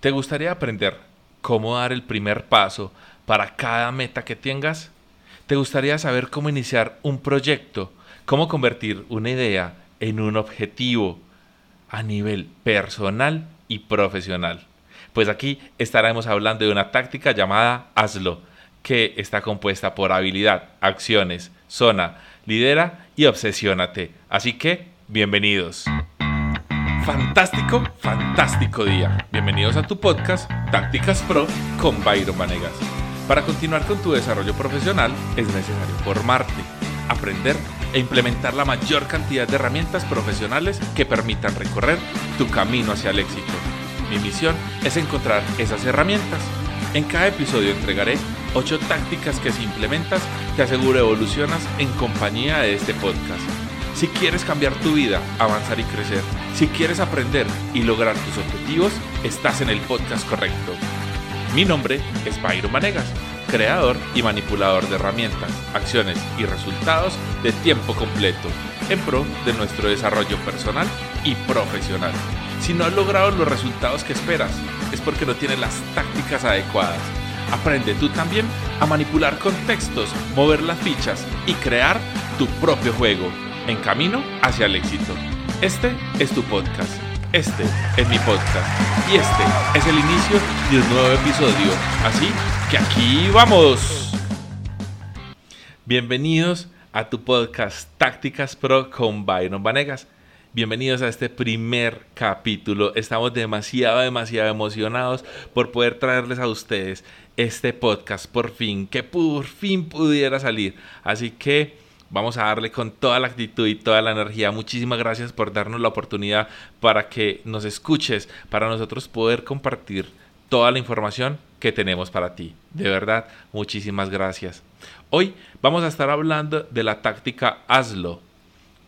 ¿Te gustaría aprender cómo dar el primer paso para cada meta que tengas? ¿Te gustaría saber cómo iniciar un proyecto? ¿Cómo convertir una idea en un objetivo a nivel personal y profesional? Pues aquí estaremos hablando de una táctica llamada Hazlo, que está compuesta por habilidad, acciones, zona, lidera y obsesiónate. Así que, bienvenidos fantástico, fantástico día. Bienvenidos a tu podcast Tácticas Pro con Byron Vanegas. Para continuar con tu desarrollo profesional es necesario formarte, aprender e implementar la mayor cantidad de herramientas profesionales que permitan recorrer tu camino hacia el éxito. Mi misión es encontrar esas herramientas. En cada episodio entregaré 8 tácticas que si implementas te aseguro evolucionas en compañía de este podcast si quieres cambiar tu vida, avanzar y crecer, si quieres aprender y lograr tus objetivos, estás en el podcast correcto. Mi nombre es Byron Manegas, creador y manipulador de herramientas, acciones y resultados de tiempo completo en pro de nuestro desarrollo personal y profesional. Si no has logrado los resultados que esperas, es porque no tienes las tácticas adecuadas. Aprende tú también a manipular contextos, mover las fichas y crear tu propio juego en camino hacia el éxito. Este es tu podcast. Este es mi podcast. Y este es el inicio de un nuevo episodio. Así que aquí vamos. Bienvenidos a tu podcast Tácticas Pro con Byron Vanegas. Bienvenidos a este primer capítulo. Estamos demasiado, demasiado emocionados por poder traerles a ustedes este podcast por fin, que por fin pudiera salir. Así que Vamos a darle con toda la actitud y toda la energía. Muchísimas gracias por darnos la oportunidad para que nos escuches, para nosotros poder compartir toda la información que tenemos para ti. De verdad, muchísimas gracias. Hoy vamos a estar hablando de la táctica Hazlo,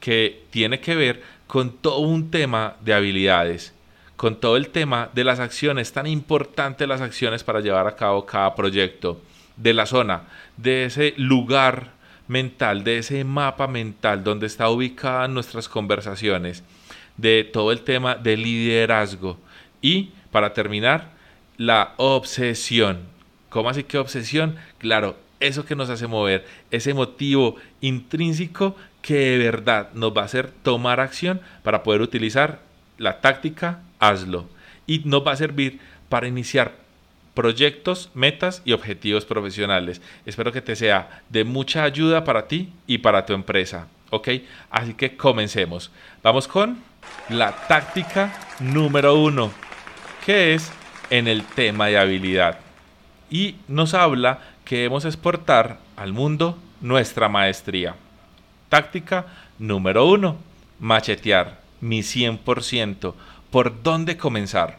que tiene que ver con todo un tema de habilidades, con todo el tema de las acciones, tan importantes las acciones para llevar a cabo cada proyecto, de la zona, de ese lugar mental, de ese mapa mental donde está ubicada nuestras conversaciones, de todo el tema de liderazgo. Y para terminar, la obsesión. ¿Cómo así que obsesión? Claro, eso que nos hace mover, ese motivo intrínseco que de verdad nos va a hacer tomar acción para poder utilizar la táctica, hazlo. Y nos va a servir para iniciar proyectos, metas y objetivos profesionales. Espero que te sea de mucha ayuda para ti y para tu empresa. ¿Ok? Así que comencemos. Vamos con la táctica número uno, que es en el tema de habilidad. Y nos habla que debemos exportar al mundo nuestra maestría. Táctica número uno, machetear mi 100%. ¿Por dónde comenzar?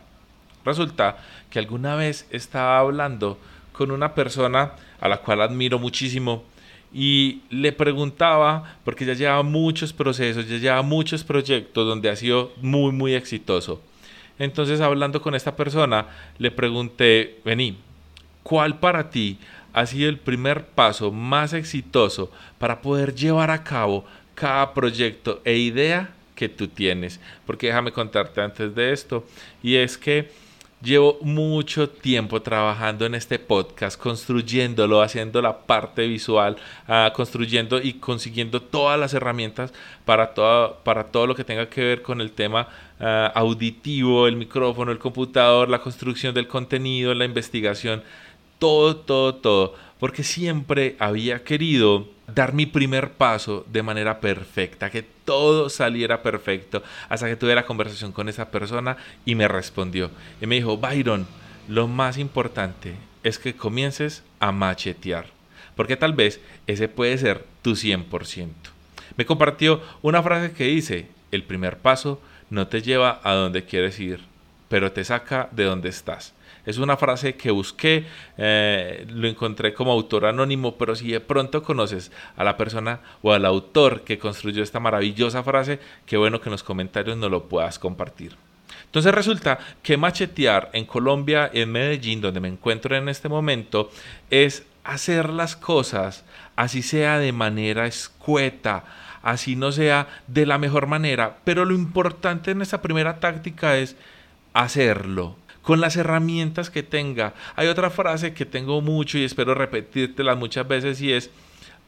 Resulta que alguna vez estaba hablando con una persona a la cual admiro muchísimo y le preguntaba, porque ya lleva muchos procesos, ya lleva muchos proyectos donde ha sido muy, muy exitoso. Entonces, hablando con esta persona, le pregunté, vení, ¿cuál para ti ha sido el primer paso más exitoso para poder llevar a cabo cada proyecto e idea que tú tienes? Porque déjame contarte antes de esto, y es que Llevo mucho tiempo trabajando en este podcast, construyéndolo, haciendo la parte visual, ah, construyendo y consiguiendo todas las herramientas para todo, para todo lo que tenga que ver con el tema ah, auditivo, el micrófono, el computador, la construcción del contenido, la investigación, todo, todo, todo. Porque siempre había querido dar mi primer paso de manera perfecta, que todo saliera perfecto, hasta que tuve la conversación con esa persona y me respondió. Y me dijo, Byron, lo más importante es que comiences a machetear, porque tal vez ese puede ser tu 100%. Me compartió una frase que dice, el primer paso no te lleva a donde quieres ir, pero te saca de donde estás. Es una frase que busqué, eh, lo encontré como autor anónimo, pero si de pronto conoces a la persona o al autor que construyó esta maravillosa frase, qué bueno que en los comentarios nos lo puedas compartir. Entonces resulta que machetear en Colombia, en Medellín, donde me encuentro en este momento, es hacer las cosas, así sea de manera escueta, así no sea de la mejor manera, pero lo importante en esta primera táctica es hacerlo con las herramientas que tenga. Hay otra frase que tengo mucho y espero repetírtela muchas veces y es,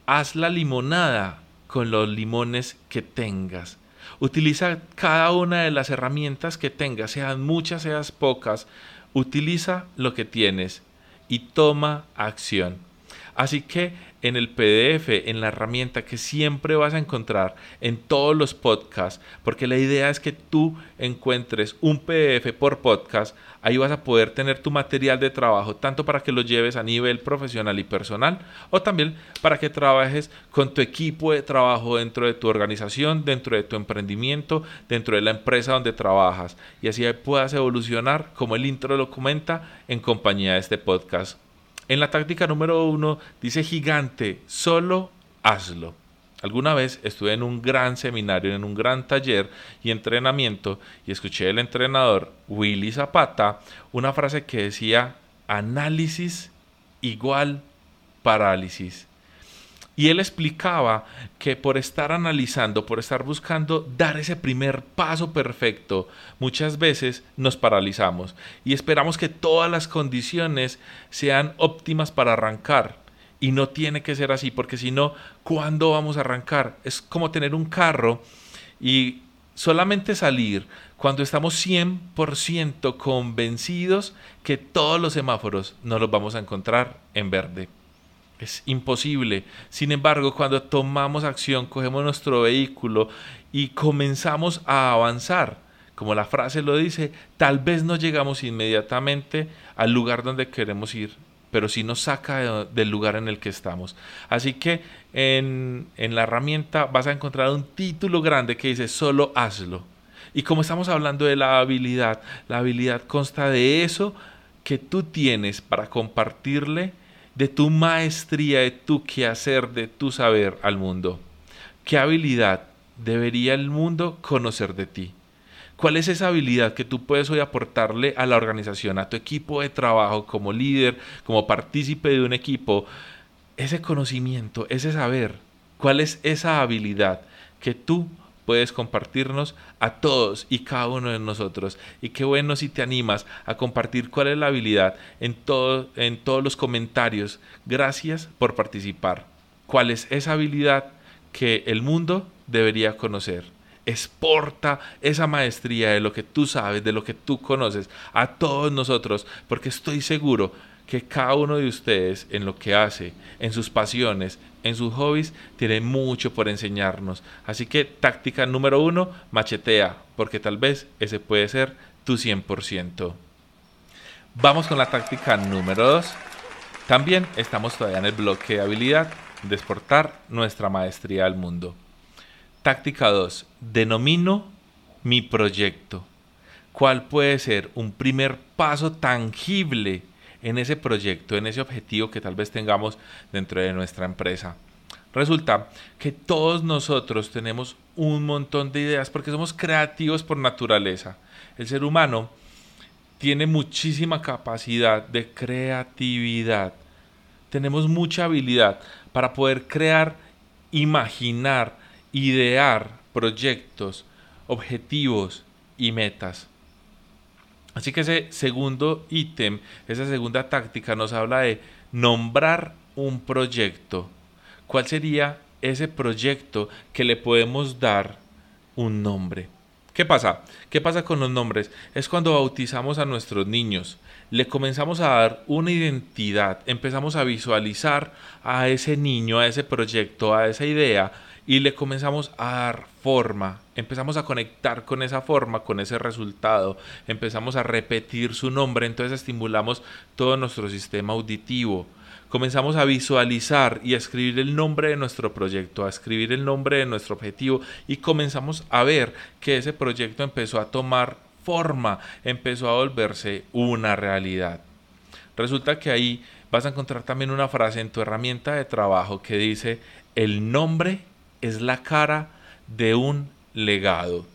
haz la limonada con los limones que tengas. Utiliza cada una de las herramientas que tengas, sean muchas, sean pocas. Utiliza lo que tienes y toma acción. Así que en el PDF, en la herramienta que siempre vas a encontrar en todos los podcasts, porque la idea es que tú encuentres un PDF por podcast, ahí vas a poder tener tu material de trabajo, tanto para que lo lleves a nivel profesional y personal, o también para que trabajes con tu equipo de trabajo dentro de tu organización, dentro de tu emprendimiento, dentro de la empresa donde trabajas, y así puedas evolucionar, como el intro lo comenta, en compañía de este podcast. En la táctica número uno dice gigante, solo hazlo. Alguna vez estuve en un gran seminario, en un gran taller y entrenamiento y escuché del entrenador Willy Zapata una frase que decía análisis igual parálisis. Y él explicaba que por estar analizando, por estar buscando dar ese primer paso perfecto, muchas veces nos paralizamos y esperamos que todas las condiciones sean óptimas para arrancar. Y no tiene que ser así, porque si no, ¿cuándo vamos a arrancar? Es como tener un carro y solamente salir cuando estamos 100% convencidos que todos los semáforos no los vamos a encontrar en verde. Es imposible. Sin embargo, cuando tomamos acción, cogemos nuestro vehículo y comenzamos a avanzar, como la frase lo dice, tal vez no llegamos inmediatamente al lugar donde queremos ir, pero sí nos saca del lugar en el que estamos. Así que en, en la herramienta vas a encontrar un título grande que dice solo hazlo. Y como estamos hablando de la habilidad, la habilidad consta de eso que tú tienes para compartirle de tu maestría, de tu quehacer, de tu saber al mundo. ¿Qué habilidad debería el mundo conocer de ti? ¿Cuál es esa habilidad que tú puedes hoy aportarle a la organización, a tu equipo de trabajo, como líder, como partícipe de un equipo? Ese conocimiento, ese saber, ¿cuál es esa habilidad que tú puedes compartirnos a todos y cada uno de nosotros. Y qué bueno si te animas a compartir cuál es la habilidad en, todo, en todos los comentarios. Gracias por participar. ¿Cuál es esa habilidad que el mundo debería conocer? Exporta esa maestría de lo que tú sabes, de lo que tú conoces, a todos nosotros, porque estoy seguro que cada uno de ustedes en lo que hace, en sus pasiones, en sus hobbies, tiene mucho por enseñarnos. Así que táctica número uno, machetea, porque tal vez ese puede ser tu 100%. Vamos con la táctica número dos. También estamos todavía en el bloque de habilidad de exportar nuestra maestría al mundo. Táctica 2. Denomino mi proyecto. ¿Cuál puede ser un primer paso tangible en ese proyecto, en ese objetivo que tal vez tengamos dentro de nuestra empresa. Resulta que todos nosotros tenemos un montón de ideas porque somos creativos por naturaleza. El ser humano tiene muchísima capacidad de creatividad. Tenemos mucha habilidad para poder crear, imaginar, idear proyectos, objetivos y metas. Así que ese segundo ítem, esa segunda táctica nos habla de nombrar un proyecto. ¿Cuál sería ese proyecto que le podemos dar un nombre? ¿Qué pasa? ¿Qué pasa con los nombres? Es cuando bautizamos a nuestros niños, le comenzamos a dar una identidad, empezamos a visualizar a ese niño, a ese proyecto, a esa idea y le comenzamos a dar forma, empezamos a conectar con esa forma, con ese resultado, empezamos a repetir su nombre, entonces estimulamos todo nuestro sistema auditivo, comenzamos a visualizar y a escribir el nombre de nuestro proyecto, a escribir el nombre de nuestro objetivo y comenzamos a ver que ese proyecto empezó a tomar forma, empezó a volverse una realidad. Resulta que ahí vas a encontrar también una frase en tu herramienta de trabajo que dice, el nombre es la cara de un legado.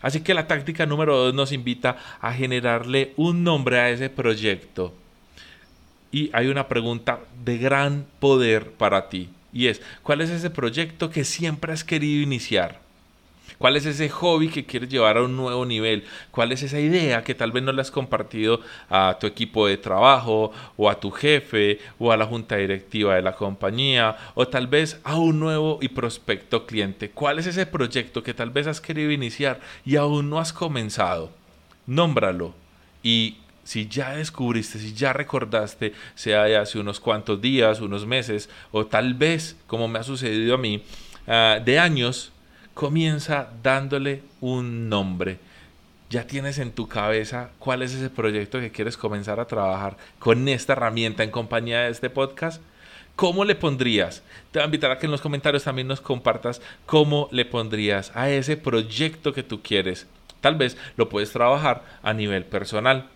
Así que la táctica número dos nos invita a generarle un nombre a ese proyecto. Y hay una pregunta de gran poder para ti. Y es, ¿cuál es ese proyecto que siempre has querido iniciar? ¿Cuál es ese hobby que quieres llevar a un nuevo nivel? ¿Cuál es esa idea que tal vez no le has compartido a tu equipo de trabajo o a tu jefe o a la junta directiva de la compañía o tal vez a un nuevo y prospecto cliente? ¿Cuál es ese proyecto que tal vez has querido iniciar y aún no has comenzado? Nómbralo y si ya descubriste, si ya recordaste, sea de hace unos cuantos días, unos meses, o tal vez, como me ha sucedido a mí, ah, de años, comienza dándole un nombre. Ya tienes en tu cabeza cuál es ese proyecto que quieres comenzar a trabajar con esta herramienta en compañía de este podcast. ¿Cómo le pondrías? Te voy a invitar a que en los comentarios también nos compartas cómo le pondrías a ese proyecto que tú quieres. Tal vez lo puedes trabajar a nivel personal.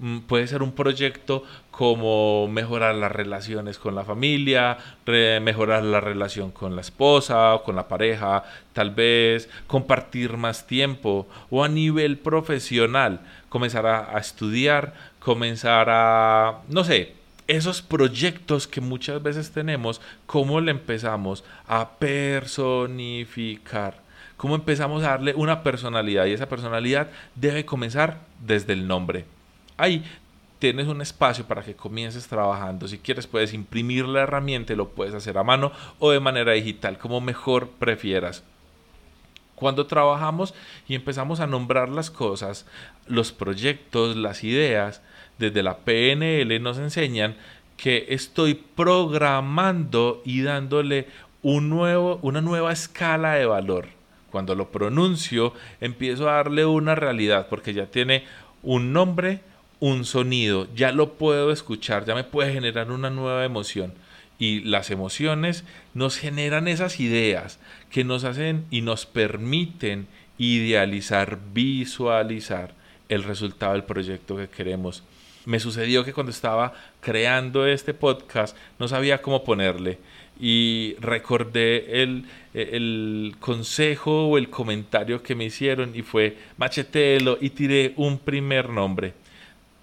Mm, puede ser un proyecto como mejorar las relaciones con la familia, mejorar la relación con la esposa o con la pareja, tal vez compartir más tiempo o a nivel profesional, comenzar a, a estudiar, comenzar a, no sé, esos proyectos que muchas veces tenemos, ¿cómo le empezamos a personificar? ¿Cómo empezamos a darle una personalidad? Y esa personalidad debe comenzar desde el nombre ahí tienes un espacio para que comiences trabajando. Si quieres puedes imprimir la herramienta lo puedes hacer a mano o de manera digital, como mejor prefieras. Cuando trabajamos y empezamos a nombrar las cosas, los proyectos, las ideas, desde la PNL nos enseñan que estoy programando y dándole un nuevo, una nueva escala de valor. Cuando lo pronuncio, empiezo a darle una realidad porque ya tiene un nombre, un sonido, ya lo puedo escuchar, ya me puede generar una nueva emoción. Y las emociones nos generan esas ideas que nos hacen y nos permiten idealizar, visualizar el resultado del proyecto que queremos. Me sucedió que cuando estaba creando este podcast no sabía cómo ponerle y recordé el, el consejo o el comentario que me hicieron y fue machetelo y tiré un primer nombre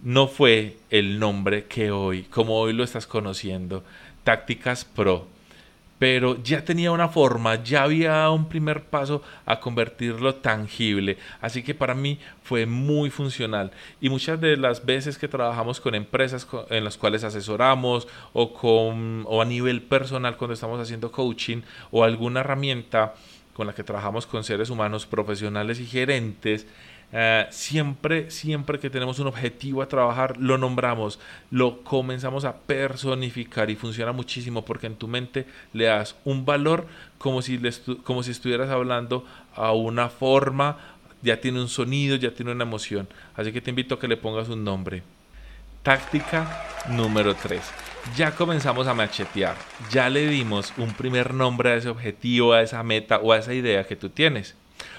no fue el nombre que hoy, como hoy lo estás conociendo, Tácticas Pro, pero ya tenía una forma, ya había un primer paso a convertirlo tangible, así que para mí fue muy funcional. Y muchas de las veces que trabajamos con empresas en las cuales asesoramos o con o a nivel personal cuando estamos haciendo coaching o alguna herramienta con la que trabajamos con seres humanos profesionales y gerentes eh, siempre, siempre que tenemos un objetivo a trabajar, lo nombramos, lo comenzamos a personificar y funciona muchísimo porque en tu mente le das un valor como si, como si estuvieras hablando a una forma, ya tiene un sonido, ya tiene una emoción. Así que te invito a que le pongas un nombre. Táctica número 3. Ya comenzamos a machetear, ya le dimos un primer nombre a ese objetivo, a esa meta o a esa idea que tú tienes.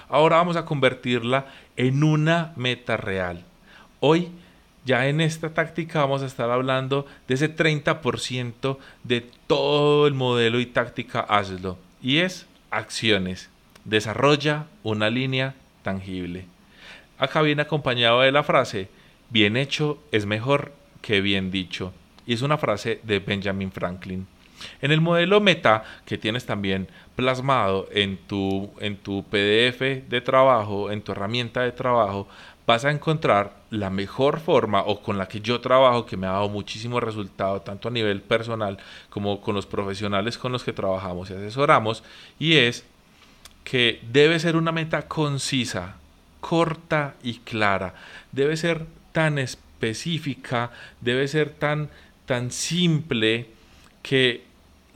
Ahora vamos a convertirla en una meta real. Hoy, ya en esta táctica vamos a estar hablando de ese 30% de todo el modelo y táctica hazlo. Y es acciones. Desarrolla una línea tangible. Acá viene acompañado de la frase, bien hecho es mejor que bien dicho. Y es una frase de Benjamin Franklin. En el modelo meta que tienes también plasmado en tu, en tu PDF de trabajo, en tu herramienta de trabajo, vas a encontrar la mejor forma o con la que yo trabajo, que me ha dado muchísimo resultado, tanto a nivel personal como con los profesionales con los que trabajamos y asesoramos, y es que debe ser una meta concisa, corta y clara. Debe ser tan específica, debe ser tan, tan simple que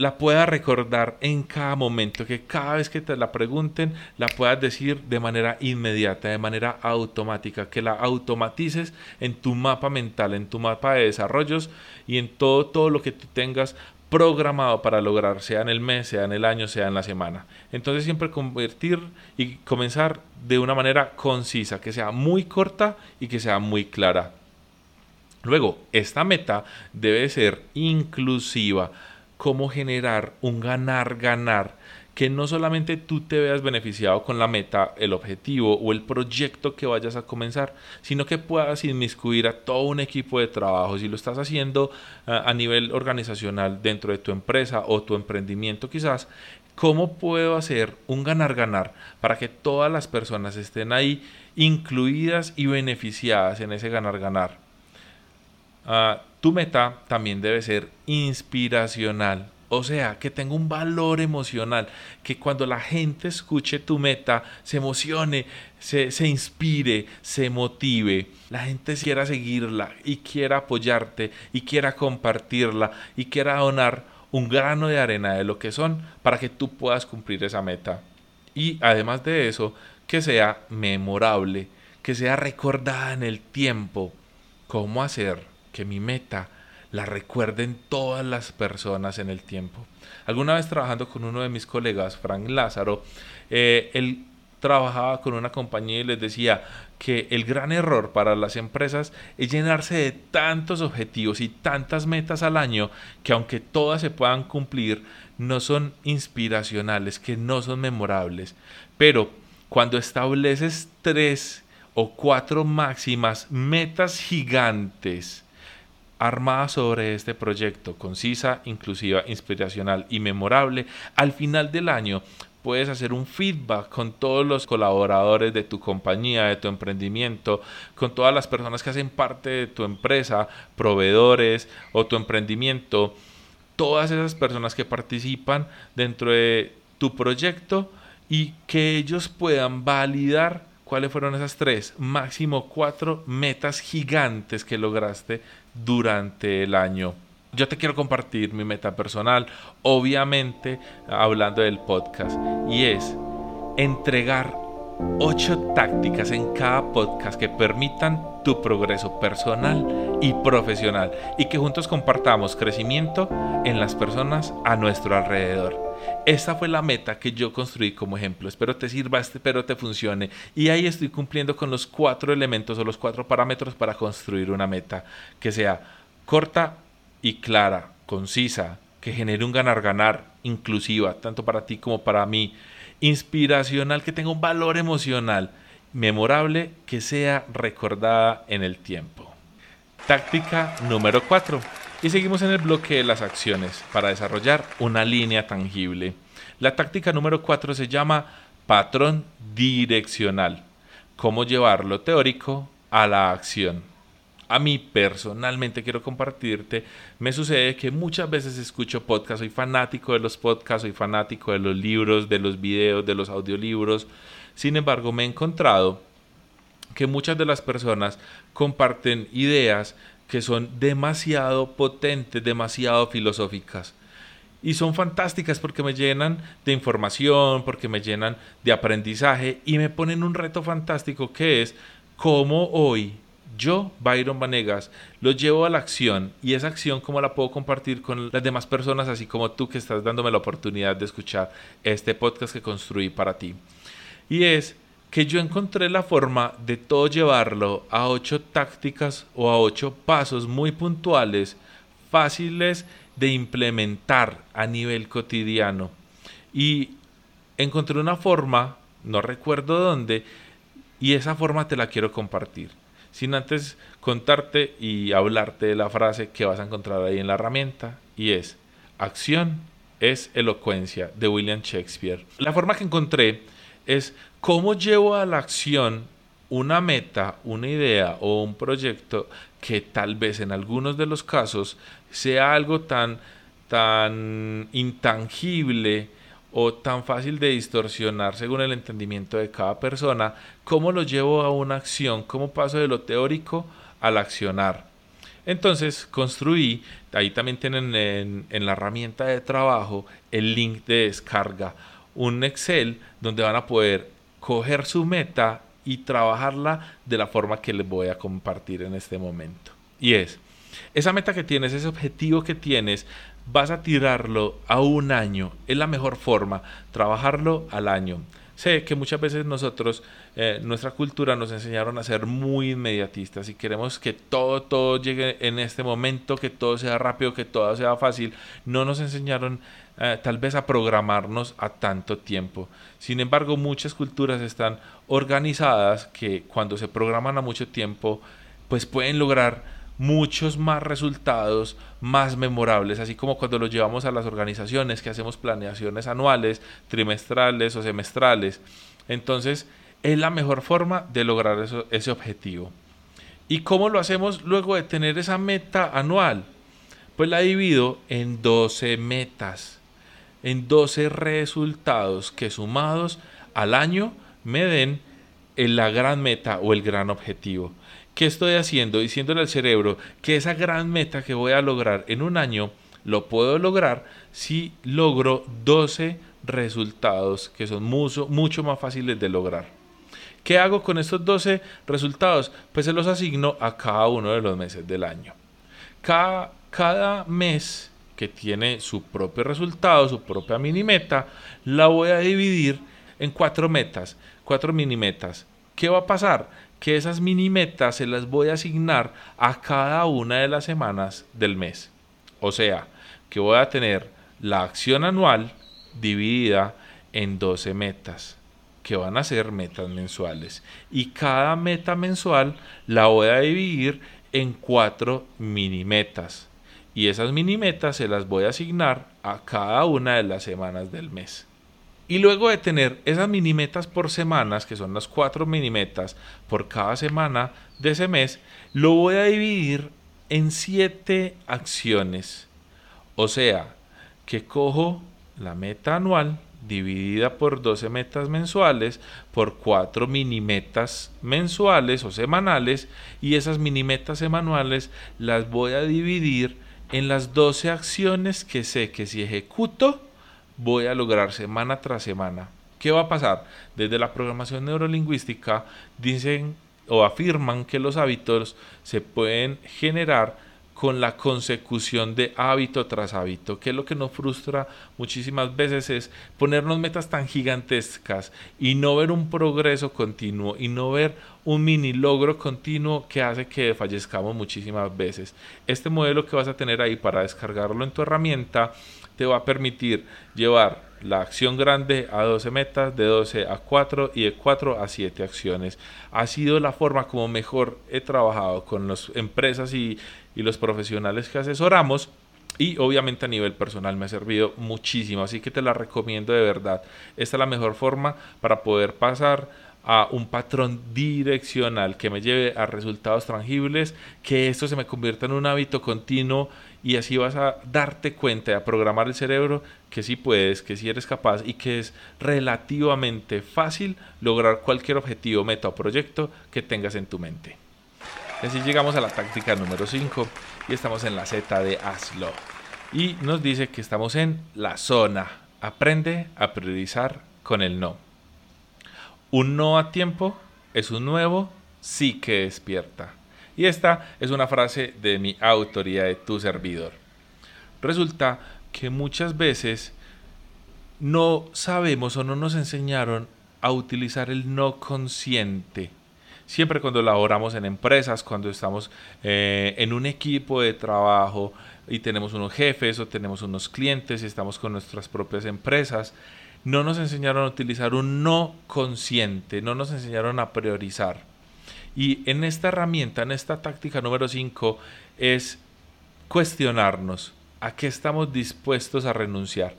la puedas recordar en cada momento, que cada vez que te la pregunten la puedas decir de manera inmediata, de manera automática, que la automatices en tu mapa mental, en tu mapa de desarrollos y en todo, todo lo que tú tengas programado para lograr, sea en el mes, sea en el año, sea en la semana. Entonces siempre convertir y comenzar de una manera concisa, que sea muy corta y que sea muy clara. Luego, esta meta debe ser inclusiva cómo generar un ganar-ganar, que no solamente tú te veas beneficiado con la meta, el objetivo o el proyecto que vayas a comenzar, sino que puedas inmiscuir a todo un equipo de trabajo. Si lo estás haciendo a nivel organizacional dentro de tu empresa o tu emprendimiento quizás, ¿Cómo puedo hacer un ganar-ganar para que todas las personas estén ahí incluidas y beneficiadas en ese ganar-ganar? Ah, tu meta también debe ser inspiracional. O sea, que tenga un valor emocional, que cuando la gente escuche tu meta se emocione, se, se, inspire, se motive, la gente quiera seguirla y quiera apoyarte y quiera compartirla y quiera donar un grano de arena de lo que son para que tú puedas cumplir esa meta. Y además de eso, que sea memorable, que sea recordada en el tiempo. ¿Cómo hacer que mi meta la recuerden todas las personas en el tiempo? Alguna vez trabajando con uno de mis colegas, Frank Lázaro, eh, él trabajaba con una compañía y les decía que el gran error para las empresas es llenarse de tantos objetivos y tantas metas al año que aunque todas se puedan cumplir, no son inspiracionales, que no son memorables. Pero cuando estableces tres o cuatro máximas, metas gigantes, armadas sobre este proyecto, concisa, inclusiva, inspiracional y memorable, al final del año puedes hacer un feedback con todos los colaboradores de tu compañía, de tu emprendimiento, con todas las personas que hacen parte de tu empresa, proveedores o tu emprendimiento, todas esas personas que participan dentro de tu proyecto y que ellos puedan validar cuáles fueron esas tres, máximo cuatro metas gigantes que lograste durante el año yo te quiero compartir mi meta personal, obviamente hablando del podcast, y es entregar ocho tácticas en cada podcast que permitan tu progreso personal y profesional y que juntos compartamos crecimiento en las personas a nuestro alrededor. Esta fue la meta que yo construí como ejemplo. Espero te sirva, espero te funcione. Y ahí estoy cumpliendo con los cuatro elementos o los cuatro parámetros para construir una meta que sea corta, y clara, concisa, que genere un ganar-ganar, inclusiva, tanto para ti como para mí, inspiracional, que tenga un valor emocional, memorable, que sea recordada en el tiempo. Táctica número 4. Y seguimos en el bloque de las acciones para desarrollar una línea tangible. La táctica número 4 se llama patrón direccional. Cómo llevar lo teórico a la acción a mí personalmente quiero compartirte, me sucede que muchas veces escucho podcasts, soy fanático de los podcasts, soy fanático de los libros, de los videos, de los audiolibros. Sin embargo, me he encontrado que muchas de las personas comparten ideas que son demasiado potentes, demasiado filosóficas. Y son fantásticas porque me llenan de información, porque me llenan de aprendizaje y me ponen un reto fantástico que es cómo hoy yo, Byron Vanegas, lo llevo a la acción y esa acción cómo la puedo compartir con las demás personas, así como tú que estás dándome la oportunidad de escuchar este podcast que construí para ti. Y es que yo encontré la forma de todo llevarlo a ocho tácticas o a ocho pasos muy puntuales, fáciles de implementar a nivel cotidiano. Y encontré una forma, no recuerdo dónde, y esa forma te la quiero compartir sin antes contarte y hablarte de la frase que vas a encontrar ahí en la herramienta y es acción es elocuencia de William Shakespeare. La forma que encontré es cómo llevo a la acción una meta, una idea o un proyecto que tal vez en algunos de los casos sea algo tan tan intangible o tan fácil de distorsionar según el entendimiento de cada persona, ¿cómo lo llevo a una acción? ¿Cómo paso de lo teórico al accionar? Entonces construí, ahí también tienen en, en, la herramienta de trabajo el link de descarga, un Excel donde van a poder coger su meta y trabajarla de la forma que les voy a compartir en este momento. Y es, esa meta que tienes, ese objetivo que tienes, vas a tirarlo a un año. Es la mejor forma, trabajarlo al año. Sé que muchas veces nosotros, eh, nuestra cultura nos enseñaron a ser muy inmediatistas y queremos que todo, todo llegue en este momento, que todo sea rápido, que todo sea fácil. No nos enseñaron eh, tal vez a programarnos a tanto tiempo. Sin embargo, muchas culturas están organizadas que cuando se programan a mucho tiempo, pues pueden lograr muchos más resultados más memorables, así como cuando los llevamos a las organizaciones que hacemos planeaciones anuales, trimestrales o semestrales. Entonces, es la mejor forma de lograr ese objetivo. ¿Y cómo lo hacemos luego de tener esa meta anual? Pues la divido en 12 metas, en 12 resultados que sumados al año me den la gran meta o el gran objetivo. ¿Qué estoy haciendo? Diciéndole al cerebro que esa gran meta que voy a lograr en un año lo puedo lograr si logro 12 resultados que son mucho, mucho más fáciles de lograr. ¿Qué hago con estos 12 resultados? Pues se los asigno a cada uno de los meses del año. Cada, cada mes que tiene su propio resultado, su propia mini meta, la voy a dividir en cuatro metas, cuatro mini metas. ¿Qué va a pasar? Que esas mini metas se las voy a asignar a cada una de las semanas del mes. O sea, que voy a tener la acción anual dividida en 12 metas que van a ser metas mensuales. Y cada meta mensual la voy a dividir en cuatro mini metas. Y esas mini metas se las voy a asignar a cada una de las semanas del mes. Y luego de tener esas mini metas por semanas, que son las cuatro mini metas por cada semana de ese mes, lo voy a dividir en siete acciones. O sea, que cojo la meta anual dividida por 12 metas mensuales, por 4 mini metas mensuales o semanales, y esas mini metas semanales las voy a dividir en las 12 acciones que sé que si ejecuto voy a lograr semana tras semana. ¿Qué va a pasar? Desde la programación neurolingüística dicen o afirman que los hábitos se pueden generar con la consecución de hábito tras hábito, que es lo que nos frustra muchísimas veces es ponernos metas tan gigantescas y no ver un progreso continuo y no ver un mini logro continuo que hace que fallezcamos muchísimas veces. Este modelo que vas a tener ahí para descargarlo en tu herramienta te va a permitir llevar la acción grande a 12 metas, de 12 a 4 y de 4 a 7 acciones. Ha sido la forma como mejor he trabajado con las empresas y, y los profesionales que asesoramos y obviamente a nivel personal me ha servido muchísimo, así que te la recomiendo de verdad. Esta es la mejor forma para poder pasar a un patrón direccional que me lleve a resultados tangibles, que esto se me convierta en un hábito continuo y así vas a darte cuenta, a programar el cerebro que sí puedes, que sí eres capaz y que es relativamente fácil lograr cualquier objetivo, meta o proyecto que tengas en tu mente. Así llegamos a la táctica número 5 y estamos en la Z de hazlo. Y nos dice que estamos en la zona. Aprende a priorizar con el no. Un no a tiempo es un nuevo sí que despierta. Y esta es una frase de mi autoría de tu servidor. Resulta que muchas veces no sabemos o no nos enseñaron a utilizar el no consciente siempre cuando laboramos en empresas, cuando estamos eh, en un equipo de trabajo y tenemos unos jefes o tenemos unos clientes y estamos con nuestras propias empresas, no nos enseñaron a utilizar un no consciente, no nos enseñaron a priorizar. Y en esta herramienta, en esta táctica número 5, es cuestionarnos a qué estamos dispuestos a renunciar.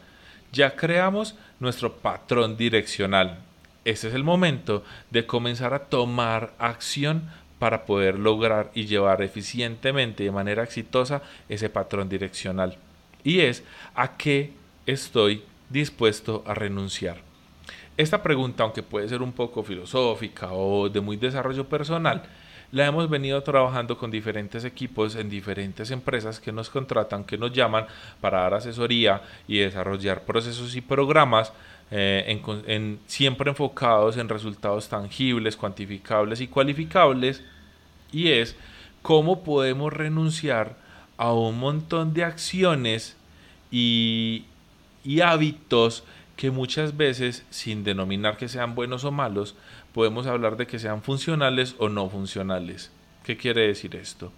Ya creamos nuestro patrón direccional, este es el momento de comenzar a tomar acción para poder lograr y llevar eficientemente, de manera exitosa, ese patrón direccional. Y es a qué estoy dispuesto a renunciar. Esta pregunta, aunque puede ser un poco filosófica o de muy desarrollo personal, la hemos venido trabajando con diferentes equipos en diferentes empresas que nos contratan, que nos llaman para dar asesoría y desarrollar procesos y programas eh, en, siempre enfocados en resultados tangibles, cuantificables y cualificables, y es cómo podemos renunciar a un montón de acciones y, y hábitos que muchas veces, sin denominar que sean buenos o malos, podemos hablar de que sean funcionales o no funcionales. ¿Qué quiere decir esto?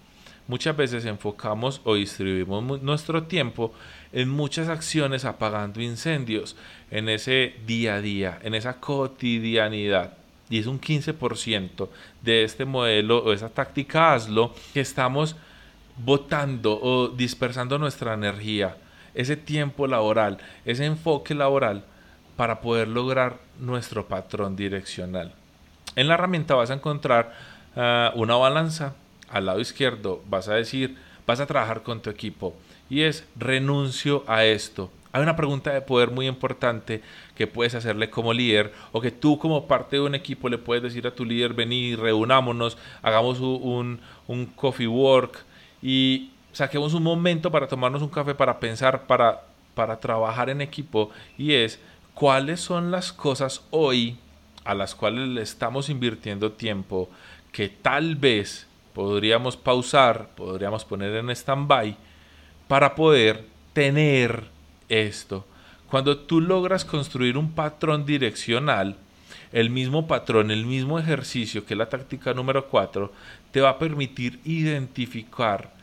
Muchas veces enfocamos o distribuimos nuestro tiempo en muchas acciones apagando incendios, en ese día a día, en esa cotidianidad. Y es un 15% de este modelo o esa táctica hazlo que estamos botando o dispersando nuestra energía, ese tiempo laboral, ese enfoque laboral para poder lograr nuestro patrón direccional. En la herramienta vas a encontrar ah, una balanza. Al lado izquierdo vas a decir, vas a trabajar con tu equipo y es renuncio a esto. Hay una pregunta de poder muy importante que puedes hacerle como líder o que tú como parte de un equipo le puedes decir a tu líder, vení, reunámonos, hagamos un, un coffee work y saquemos un momento para tomarnos un café, para pensar, para, para trabajar en equipo y es cuáles son las cosas hoy a las cuales le estamos invirtiendo tiempo que tal vez podríamos pausar, podríamos poner en stand-by para poder tener esto. Cuando tú logras construir un patrón direccional, el mismo patrón, el mismo ejercicio que la táctica número 4, te va a permitir identificar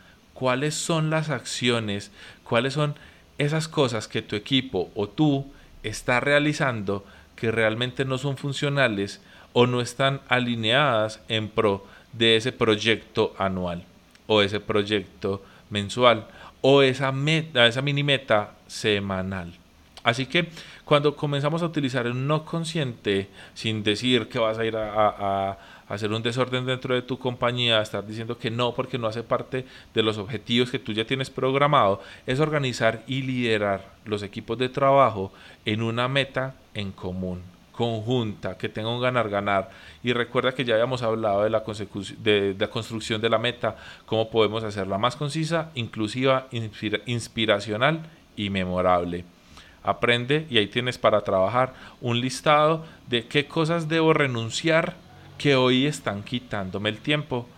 cuáles son las acciones, cuáles son esas cosas que tu equipo o tú está realizando que realmente no son funcionales o no están alineadas en pro de ese proyecto anual o ese proyecto mensual o esa meta, esa mini meta semanal. Así que cuando comenzamos a utilizar el no consciente, sin decir que vas a ir a, hacer un desorden dentro de tu compañía, estar diciendo que no porque no hace parte de los objetivos que tú ya tienes programado, es organizar y liderar los equipos de trabajo en una meta en común conjunta, que tenga un ganar-ganar. Y recuerda que ya habíamos hablado de la, de, la construcción de la meta, cómo podemos hacerla más concisa, inclusiva, inspiracional y memorable. Aprende y ahí tienes para trabajar un listado de qué cosas debo renunciar que hoy están quitándome el tiempo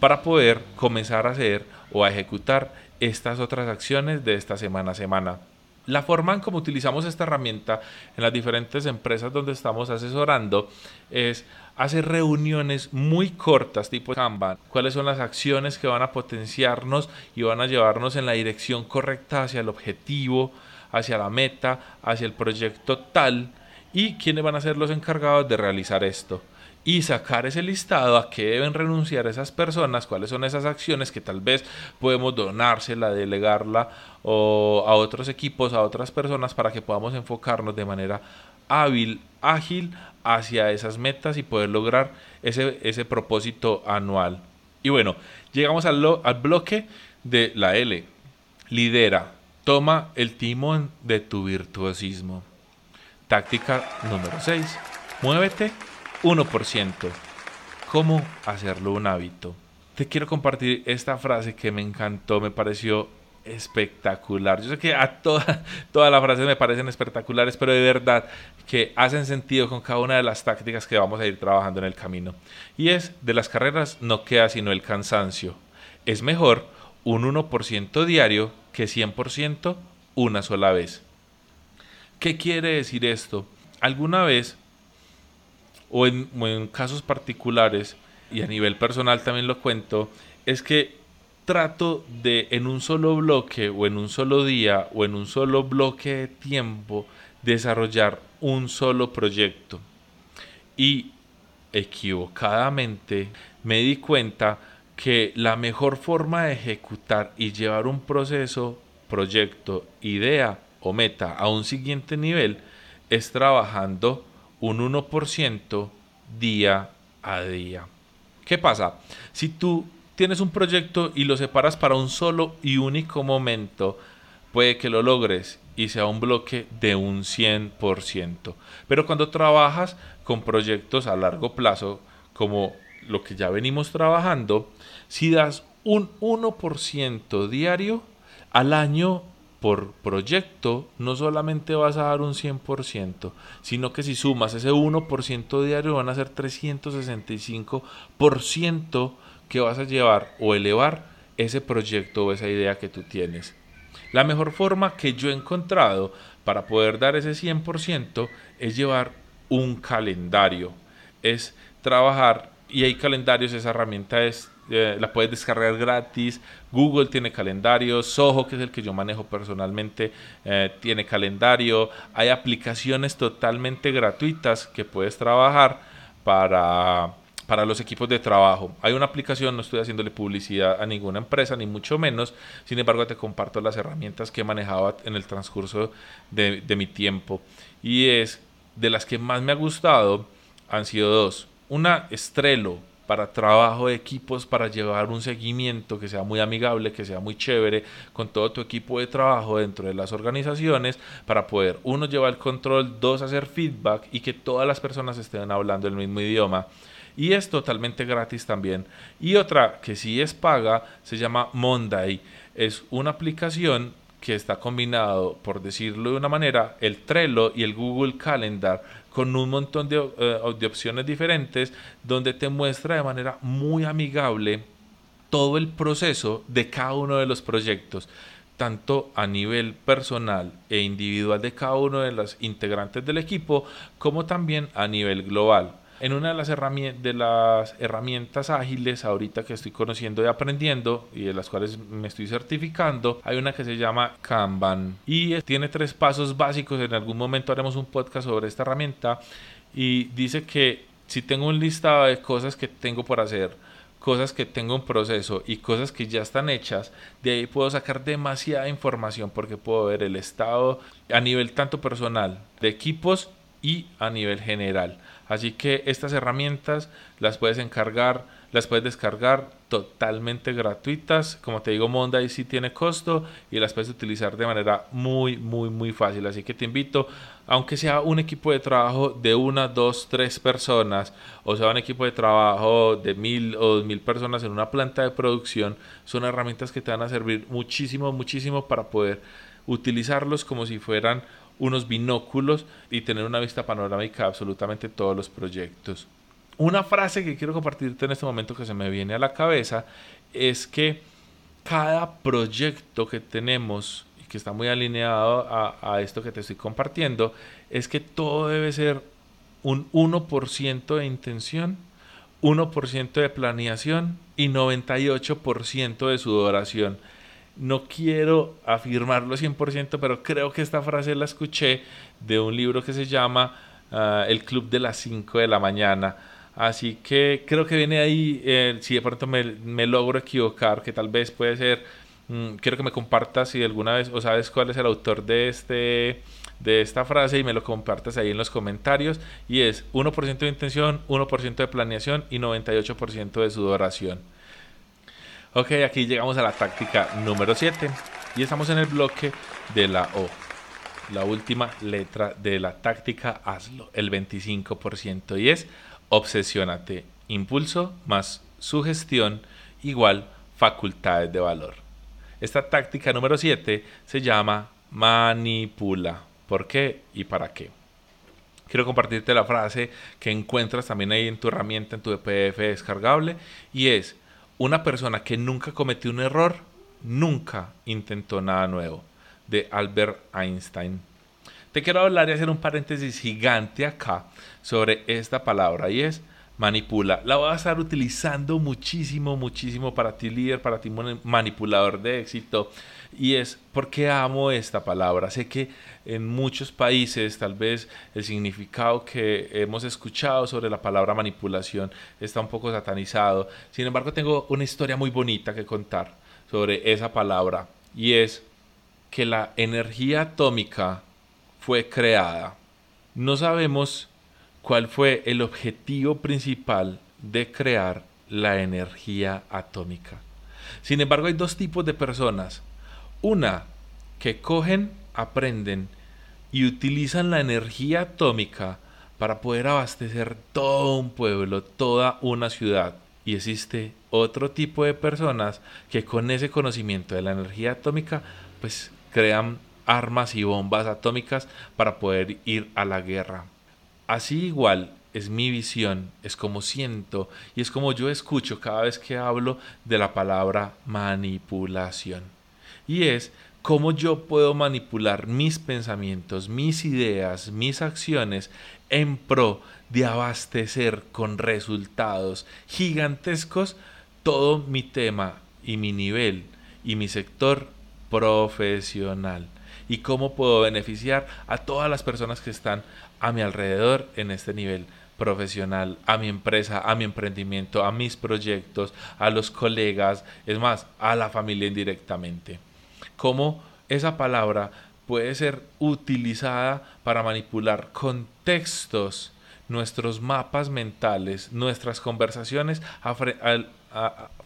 para poder comenzar a hacer o a ejecutar estas otras acciones de esta semana a semana. La forma en cómo utilizamos esta herramienta en las diferentes empresas donde estamos asesorando es hacer reuniones muy cortas tipo Kanban, cuáles son las acciones que van a potenciarnos y van a llevarnos en la dirección correcta hacia el objetivo, hacia la meta, hacia el proyecto tal y quiénes van a ser los encargados de realizar esto y sacar ese listado a qué deben renunciar esas personas, cuáles son esas acciones que tal vez podemos donársela, delegarla o a otros equipos, a otras personas para que podamos enfocarnos de manera hábil, ágil hacia esas metas y poder lograr ese, ese propósito anual. Y bueno, llegamos al, al bloque de la L. Lidera, toma el timón de tu virtuosismo. Táctica número 6. Muévete 1%. ¿Cómo hacerlo un hábito? Te quiero compartir esta frase que me encantó, me pareció espectacular. Yo sé que a todas las frases me parecen espectaculares, pero de verdad que hacen sentido con cada una de las tácticas que vamos a ir trabajando en el camino. Y es, de las carreras no queda sino el cansancio. Es mejor un 1% diario que 100% una sola vez. ¿Qué quiere decir esto? Alguna vez o en, casos particulares, y a nivel personal también lo cuento, es que trato de en un solo bloque o en un solo día o en un solo bloque de tiempo desarrollar un solo proyecto. Y equivocadamente me di cuenta que la mejor forma de ejecutar y llevar un proceso, proyecto, idea o meta a un siguiente nivel es trabajando un 1% día a día. ¿Qué pasa? Si tú tienes un proyecto y lo separas para un solo y único momento, puede que lo logres y sea un bloque de un 100%. Pero cuando trabajas con proyectos a largo plazo, como lo que ya venimos trabajando, si das un 1% diario, al año por proyecto, no solamente vas a dar un 100%, sino que si sumas ese 1% diario van a ser 365% que vas a llevar o elevar ese proyecto o esa idea que tú tienes. La mejor forma que yo he encontrado para poder dar ese 100% es llevar un calendario, es trabajar y hay calendarios, esa herramienta es eh, la puedes descargar gratis. Google tiene calendario, Soho, que es el que yo manejo personalmente, eh, tiene calendario. Hay aplicaciones totalmente gratuitas que puedes trabajar para para los equipos de trabajo. Hay una aplicación, no estoy haciéndole publicidad a ninguna empresa, ni mucho menos. Sin embargo, te comparto las herramientas que he manejado en el transcurso de, de mi tiempo. Y es de las que más me ha gustado, han sido dos. Una, Estrelo, para trabajo de equipos, para llevar un seguimiento que sea muy amigable, que sea muy chévere con todo tu equipo de trabajo dentro de las organizaciones, para poder, uno, llevar el control, dos, hacer feedback y que todas las personas estén hablando el mismo idioma. Y es totalmente gratis también. Y otra que sí es paga, se llama Monday. Es una aplicación que está combinado, por decirlo de una manera, el Trello y el Google Calendar con un montón de, eh, de opciones diferentes donde te muestra de manera muy amigable todo el proceso de cada uno de los proyectos tanto a nivel personal e individual de cada uno de los integrantes del equipo, como también a nivel global. En una de las, herramientas, ágiles ahorita que estoy conociendo y aprendiendo y de las cuales me estoy certificando, hay una que se llama Kanban y tiene tres pasos básicos. En algún momento haremos un podcast sobre esta herramienta y dice que si tengo un listado de cosas que tengo por hacer, cosas que tengo en proceso y cosas que ya están hechas, de ahí puedo sacar demasiada información porque puedo ver el estado a nivel tanto personal de equipos y a nivel general. Así que estas herramientas las puedes encargar, las puedes descargar totalmente gratuitas. Como te digo, Monday sí tiene costo y las puedes utilizar de manera muy, muy, muy fácil. Así que te invito, aunque sea un equipo de trabajo de una, dos, tres personas, o sea un equipo de trabajo de mil o dos mil personas en una planta de producción, son herramientas que te van a servir muchísimo, muchísimo para poder utilizarlos como si fueran unos binóculos y tener una vista panorámica de absolutamente todos los proyectos. Una frase que quiero compartirte en este momento que se me viene a la cabeza es que cada proyecto que tenemos y que está muy alineado a, esto que te estoy compartiendo es que todo debe ser un 1% de intención, 1% de planeación y 98% de sudoración no quiero afirmarlo 100%, pero creo que esta frase la escuché de un libro que se llama ah, El Club de las 5 de la mañana. Así que creo que viene ahí, eh, si de pronto me, logro equivocar, que tal vez puede ser, mm, quiero que me compartas si alguna vez o sabes cuál es el autor de, este, de esta frase y me lo compartas ahí en los comentarios. Y es 1% de intención, 1% de planeación y 98% de sudoración. Ok, aquí llegamos a la táctica número 7 y estamos en el bloque de la O. La última letra de la táctica hazlo, el 25% y es obsesiónate. Impulso más sugestión igual facultades de valor. Esta táctica número 7 se llama manipula. ¿Por qué y para qué? Quiero compartirte la frase que encuentras también ahí en tu herramienta, en tu PDF descargable, y es, una persona que nunca cometió un error, nunca intentó nada nuevo, de Albert Einstein. Te quiero hablar y hacer un paréntesis gigante acá sobre esta palabra y es manipula. La voy a estar utilizando muchísimo, muchísimo para ti líder, para ti manipulador de éxito. Y es porque amo esta palabra. Sé que en muchos países tal vez el significado que hemos escuchado sobre la palabra manipulación está un poco satanizado. Sin embargo, tengo una historia muy bonita que contar sobre esa palabra. Y es que la energía atómica fue creada. No sabemos cuál fue el objetivo principal de crear la energía atómica. Sin embargo, hay dos tipos de personas una, que cogen, aprenden y utilizan la energía atómica para poder abastecer todo un pueblo, toda una ciudad. Y existe otro tipo de personas que con ese conocimiento de la energía atómica, pues crean armas y bombas atómicas para poder ir a la guerra. Así igual es mi visión, es como siento y es como yo escucho cada vez que hablo de la palabra manipulación y es cómo yo puedo manipular mis pensamientos, mis ideas, mis acciones en pro de abastecer con resultados gigantescos todo mi tema y mi nivel y mi sector profesional y cómo puedo beneficiar a todas las personas que están a mi alrededor en este nivel profesional, a mi empresa, a mi emprendimiento, a mis proyectos, a los colegas, es más, a la familia indirectamente. Cómo esa palabra puede ser utilizada para manipular contextos, nuestros mapas mentales, nuestras conversaciones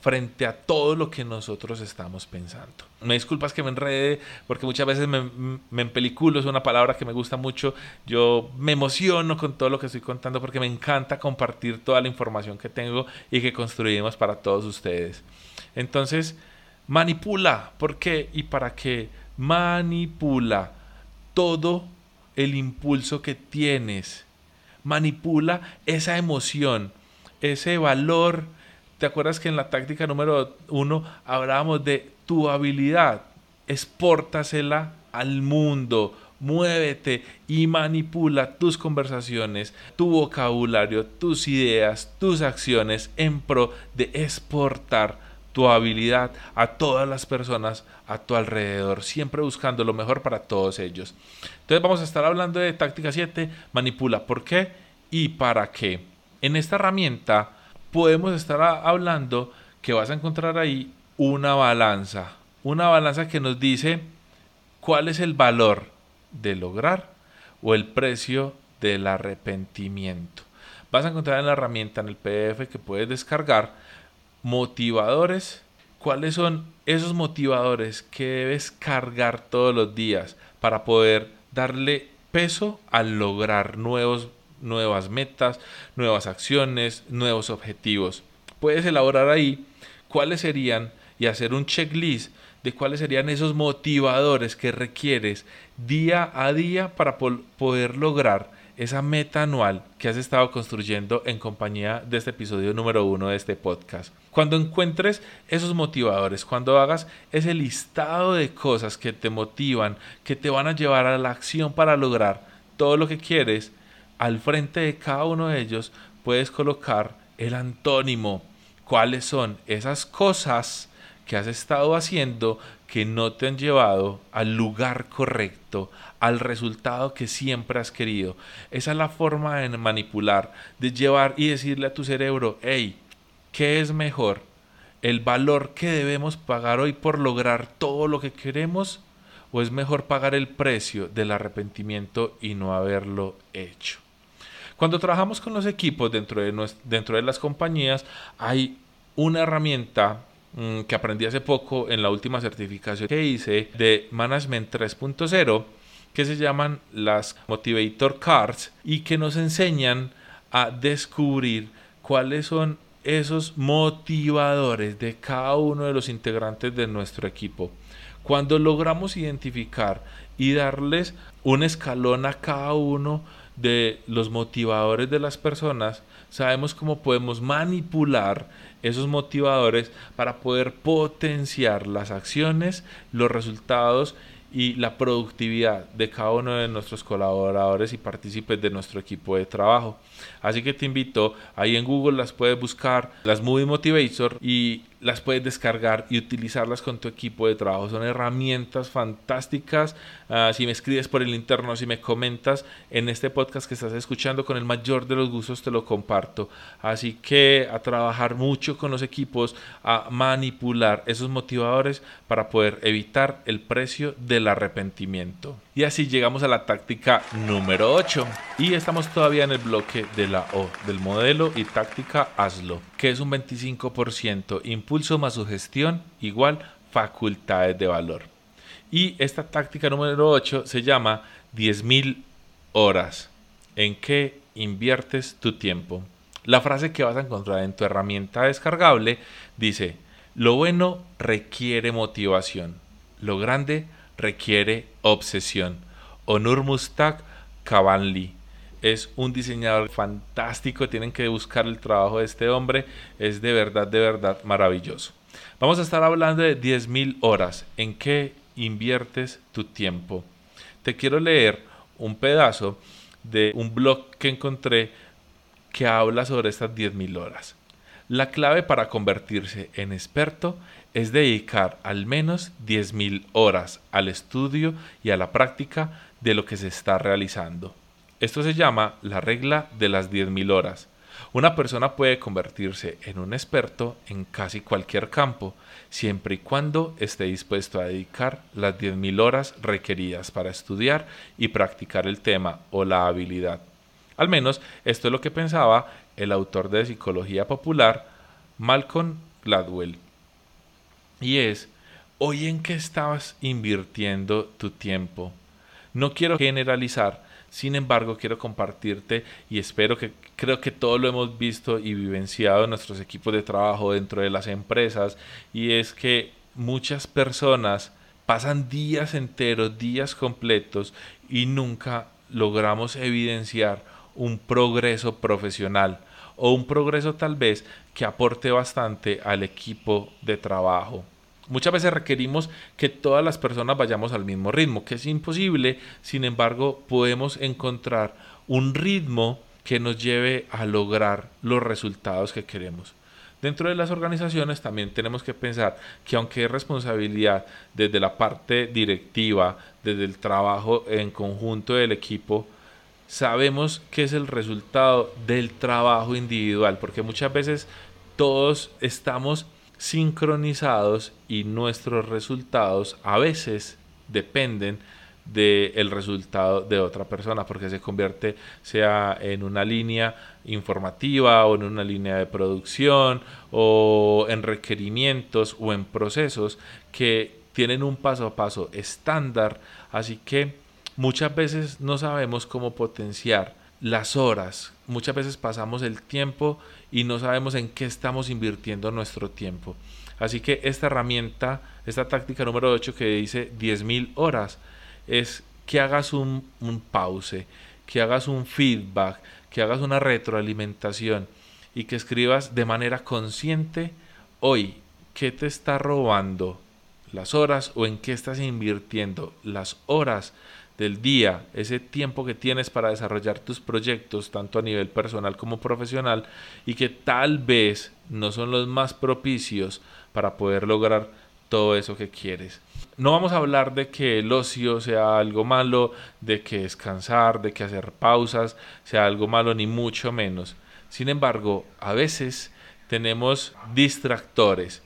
frente a todo lo que nosotros estamos pensando. Me disculpas que me enrede porque muchas veces me, me empeliculo, es una palabra que me gusta mucho. Yo me emociono con todo lo que estoy contando porque me encanta compartir toda la información que tengo y que construimos para todos ustedes. Entonces, manipula. ¿Por qué y para qué? Manipula todo el impulso que tienes. Manipula esa emoción, ese valor ¿Te acuerdas que en la táctica número uno hablábamos de tu habilidad? Expórtasela al mundo. Muévete y manipula tus conversaciones, tu vocabulario, tus ideas, tus acciones en pro de exportar tu habilidad a todas las personas a tu alrededor, siempre buscando lo mejor para todos ellos. Entonces vamos a estar hablando de táctica 7, manipula. ¿Por qué y para qué? En esta herramienta podemos estar hablando que vas a encontrar ahí una balanza, una balanza que nos dice cuál es el valor de lograr o el precio del arrepentimiento. Vas a encontrar en la herramienta, en el PDF que puedes descargar, motivadores. ¿Cuáles son esos motivadores que debes cargar todos los días para poder darle peso al lograr nuevos nuevas metas, nuevas acciones, nuevos objetivos. Puedes elaborar ahí cuáles serían y hacer un checklist de cuáles serían esos motivadores que requieres día a día para poder lograr esa meta anual que has estado construyendo en compañía de este episodio número uno de este podcast. Cuando encuentres esos motivadores, cuando hagas ese listado de cosas que te motivan, que te van a llevar a la acción para lograr todo lo que quieres, al frente de cada uno de ellos puedes colocar el antónimo. ¿Cuáles son esas cosas que has estado haciendo que no te han llevado al lugar correcto, al resultado que siempre has querido? Esa es la forma de manipular, de llevar y decirle a tu cerebro, hey, ¿qué es mejor? ¿El valor que debemos pagar hoy por lograr todo lo que queremos? ¿O es mejor pagar el precio del arrepentimiento y no haberlo hecho? Cuando trabajamos con los equipos dentro de, dentro de las compañías, hay una herramienta mm, que aprendí hace poco en la última certificación que hice de Management 3.0 que se llaman las Motivator Cards y que nos enseñan a descubrir cuáles son esos motivadores de cada uno de los integrantes de nuestro equipo. Cuando logramos identificar y darles un escalón a cada uno de los motivadores de las personas, sabemos cómo podemos manipular esos motivadores para poder potenciar las acciones, los resultados y la productividad de cada uno de nuestros colaboradores y partícipes de nuestro equipo de trabajo. Así que te invito, ahí en Google las puedes buscar, las Movie Motivator y las puedes descargar y utilizarlas con tu equipo de trabajo. Son herramientas fantásticas. Ah, si me escribes por el interno, si me comentas en este podcast que estás escuchando, con el mayor de los gustos te lo comparto. Así que a trabajar mucho con los equipos, a manipular esos motivadores para poder evitar el precio del arrepentimiento. Y así llegamos a la táctica número 8. Y estamos todavía en el bloque de la O, del modelo y táctica hazlo, que es un 25%, impulso más sugestión igual facultades de valor. Y esta táctica número 8 se llama 10.000 horas. ¿En qué inviertes tu tiempo? La frase que vas a encontrar en tu herramienta descargable dice, lo bueno requiere motivación, lo grande requiere obsesión. Onur Mustak Kavanli es un diseñador fantástico, tienen que buscar el trabajo de este hombre, es de verdad, de verdad maravilloso. Vamos a estar hablando de 10.000 horas, en qué inviertes tu tiempo. Te quiero leer un pedazo de un blog que encontré que habla sobre estas 10.000 horas. La clave para convertirse en experto es dedicar al menos 10.000 horas al estudio y a la práctica de lo que se está realizando. Esto se llama la regla de las 10.000 horas. Una persona puede convertirse en un experto en casi cualquier campo, siempre y cuando esté dispuesto a dedicar las 10.000 horas requeridas para estudiar y practicar el tema o la habilidad. Al menos esto es lo que pensaba el autor de Psicología Popular, Malcolm Gladwell. Y es, ¿hoy en qué estabas invirtiendo tu tiempo? No quiero generalizar, sin embargo, quiero compartirte y espero que creo que todo lo hemos visto y vivenciado en nuestros equipos de trabajo dentro de las empresas y es que muchas personas pasan días enteros, días completos y nunca logramos evidenciar un progreso profesional o un progreso tal vez que aporte bastante al equipo de trabajo. Muchas veces requerimos que todas las personas vayamos al mismo ritmo, que es imposible, sin embargo podemos encontrar un ritmo que nos lleve a lograr los resultados que queremos. Dentro de las organizaciones también tenemos que pensar que aunque es responsabilidad desde la parte directiva, desde el trabajo en conjunto del equipo, sabemos que es el resultado del trabajo individual, porque muchas veces todos estamos sincronizados y nuestros resultados a veces dependen del resultado de otra persona porque se convierte sea en una línea informativa o en una línea de producción o en requerimientos o en procesos que tienen un paso a paso estándar. Así que muchas veces no sabemos cómo potenciar las horas muchas veces pasamos el tiempo y no sabemos en qué estamos invirtiendo nuestro tiempo. Así que esta herramienta, esta táctica número 8 que dice 10.000 horas, es que hagas un, un pause, que hagas un feedback, que hagas una retroalimentación y que escribas de manera consciente hoy qué te está robando las horas o en qué estás invirtiendo las horas del día, ese tiempo que tienes para desarrollar tus proyectos, tanto a nivel personal como profesional, y que tal vez no son los más propicios para poder lograr todo eso que quieres. No vamos a hablar de que el ocio sea algo malo, de que descansar, de que hacer pausas sea algo malo, ni mucho menos. Sin embargo, a veces tenemos distractores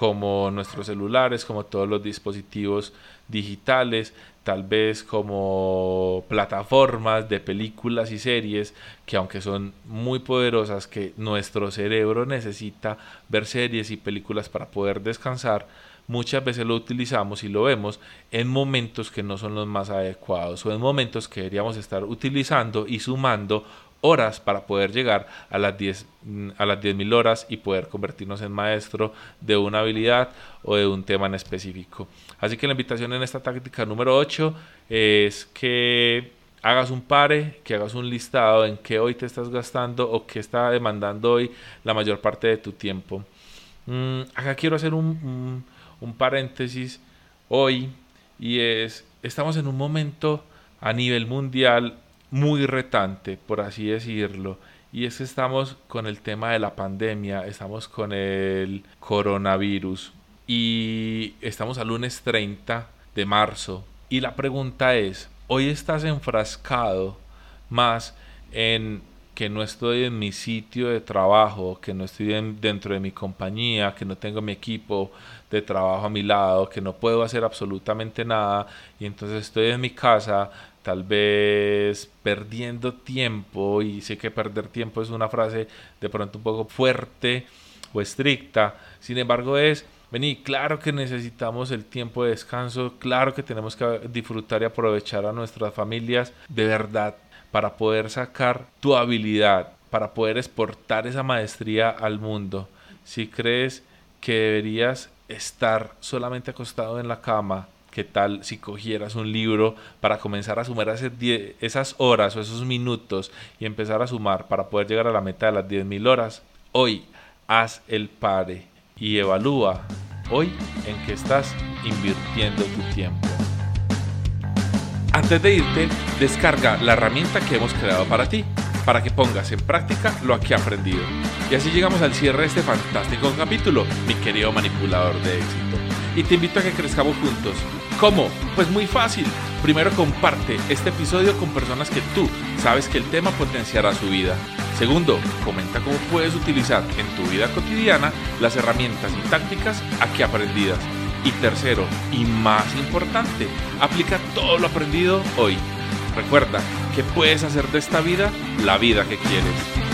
como nuestros celulares, como todos los dispositivos digitales, tal vez como plataformas de películas y series que aunque son muy poderosas, que nuestro cerebro necesita ver series y películas para poder descansar, muchas veces lo utilizamos y lo vemos en momentos que no son los más adecuados o en momentos que deberíamos estar utilizando y sumando horas para poder llegar a las 10 a las 10.000 horas y poder convertirnos en maestro de una habilidad o de un tema en específico. Así que la invitación en esta táctica número 8 es que hagas un pare, que hagas un listado en qué hoy te estás gastando o qué está demandando hoy la mayor parte de tu tiempo. Mm, acá quiero hacer un, un paréntesis hoy y es, estamos en un momento a nivel mundial muy retante, por así decirlo. Y es que estamos con el tema de la pandemia, estamos con el coronavirus y estamos al lunes 30 de marzo. Y la pregunta es, hoy estás enfrascado más en que no estoy en mi sitio de trabajo, que no estoy dentro de mi compañía, que no tengo mi equipo de trabajo a mi lado, que no puedo hacer absolutamente nada y entonces estoy en mi casa tal vez perdiendo tiempo y sé que perder tiempo es una frase de pronto un poco fuerte o estricta, sin embargo es Vení, claro que necesitamos el tiempo de descanso, claro que tenemos que disfrutar y aprovechar a nuestras familias de verdad para poder sacar tu habilidad, para poder exportar esa maestría al mundo. Si crees que deberías estar solamente acostado en la cama, ¿qué tal si cogieras un libro para comenzar a sumar esas horas o esos minutos y empezar a sumar para poder llegar a la meta de las 10.000 horas? Hoy haz el pare y evalúa hoy en qué estás invirtiendo tu tiempo. Antes de irte, descarga la herramienta que hemos creado para ti, para que pongas en práctica lo has aprendido. Y así llegamos al cierre de este fantástico capítulo, mi querido manipulador de éxito. Y te invito a que crezcamos juntos. ¿Cómo? Pues muy fácil Primero, comparte este episodio con personas que tú sabes que el tema potenciará su vida. Segundo, comenta cómo puedes utilizar en tu vida cotidiana las herramientas y tácticas aquí aprendidas. Y tercero, y más importante, aplica todo lo aprendido hoy. Recuerda que puedes hacer de esta vida la vida que quieres.